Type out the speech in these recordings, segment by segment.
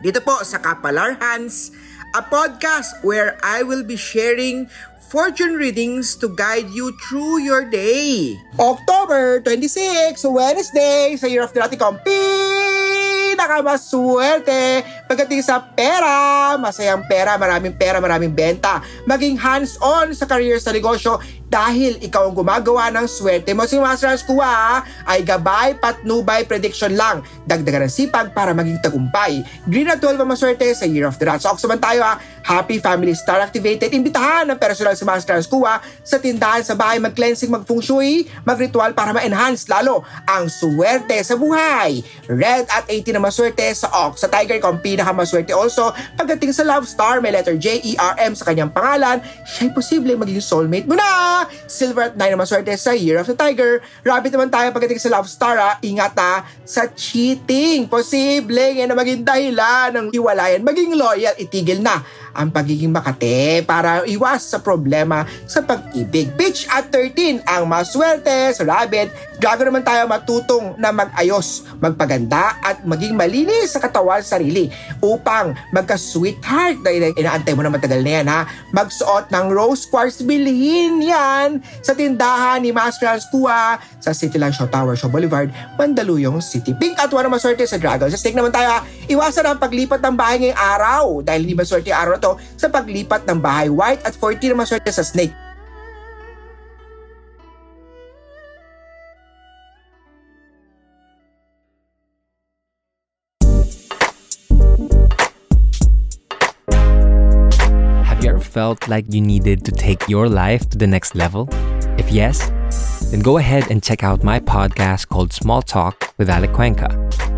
dito po sa Kapalar Hans, a podcast where I will be sharing fortune readings to guide you through your day. October 26, Wednesday, sa Year of the Rat, ikaw ang pinakamaswerte pagdating sa pera. Masayang pera, maraming pera, maraming benta. Maging hands-on sa career sa negosyo dahil ikaw ang gumagawa ng swerte mo. Si Master Hans Kua ay gabay, patnubay, prediction lang. Dagdagan ng sipag para maging tagumpay. Green at 12 ang maswerte sa Year of the Rat. So, man tayo ha, Happy Family Star Activated. Imbitahan ng personal si Master Hans Kua sa tindahan sa bahay, mag-cleansing, mag-feng shui, mag-ritual para ma-enhance lalo ang swerte sa buhay. Red at 18 na maswerte sa Ox. Sa Tiger, ikaw ang pinakamaswerte also. Pagdating sa Love Star, may letter J, E, R, M sa kanyang pangalan, siya'y posible maging soulmate mo na! Silver at 9 na maswerte sa Year of the Tiger. Rabbit naman tayo pagdating sa Love Star ha. Ingat ha sa cheating. Posible yan na maging dahilan ng iwalayan. Maging loyal, itigil na ang pagiging makate para iwas sa problema sa pag-ibig. Pitch at 13 ang maswerte sa rabbit. Gago naman tayo matutong na mag-ayos, magpaganda at maging malinis sa katawan sarili upang magka-sweetheart dahil inaantay mo na matagal na yan ha. Magsuot ng rose quartz bilhin yan sa tindahan ni Master Hans Kua sa City Land Show Tower Show Boulevard, Mandaluyong City. Pink at wala maswerte sa Dragon. Sa snake naman tayo ha. Iwasan ang paglipat ng bahay ngayong araw dahil hindi maswerte araw na to sa paglipat ng bahay. White at 14 na maswerte sa snake. Have you ever felt like you needed to take your life to the next level? If yes, then go ahead and check out my podcast called Small Talk with Alec Cuenca.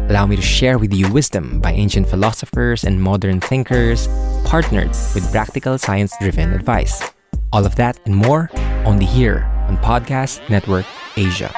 Allow me to share with you wisdom by ancient philosophers and modern thinkers, partnered with practical science driven advice. All of that and more only here on Podcast Network Asia.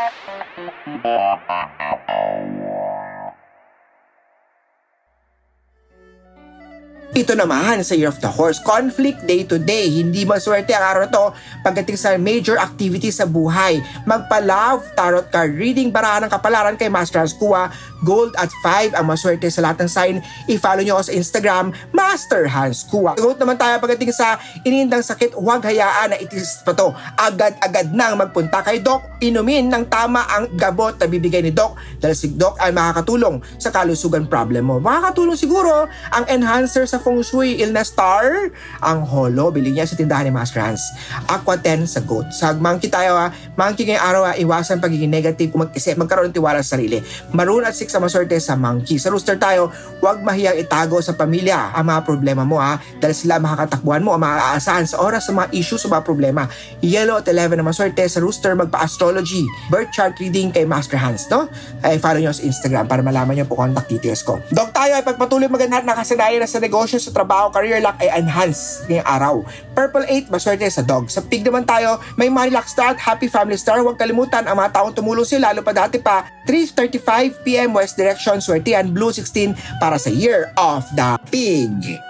Ito naman sa Year of the Horse, conflict day to day. Hindi maswerte ang araw to pagdating sa major activities sa buhay. Magpa-love, tarot card reading, barahan ng kapalaran kay Master Hans Kua, gold at 5 ang maswerte sa lahat ng sign. I-follow nyo ako sa Instagram, Master Hans Kua. Goat naman tayo pagdating sa inindang sakit, huwag hayaan na itis pa to. Agad-agad nang magpunta kay Doc, inumin ng tama ang gabot na bibigay ni Doc dahil si Doc ay makakatulong sa kalusugan problem mo. Makakatulong siguro ang enhancer sa feng shui illness star, ang holo, bili niya sa tindahan ni Master Hans. Aqua 10 sa goat. Sa monkey tayo ha, monkey ngayong araw ha, iwasan pagiging negative kung mag-isip, magkaroon ng tiwala sa sarili. Maroon at 6 sa maswerte sa monkey. Sa rooster tayo, huwag mahiyang itago sa pamilya ang mga problema mo ha, dahil sila makakatakbuhan mo ang maaasahan sa oras sa mga issue sa mga problema. Yellow at 11 na maswerte sa rooster, magpa-astrology, birth chart reading kay Master Hans, no? Ay, follow nyo sa Instagram para malaman nyo po contact details ko. Dog tayo ay pagpatuloy maganda at nakasanayan na sa negosyo, sa trabaho, career luck ay enhance ngayong araw. Purple 8, maswerte sa dog. Sa pig naman tayo, may money luck star happy family star. Huwag kalimutan ang mga taong tumulong sila, lalo pa dati pa, 3.35pm West Direction, swerte and blue 16 para sa Year of the Pig.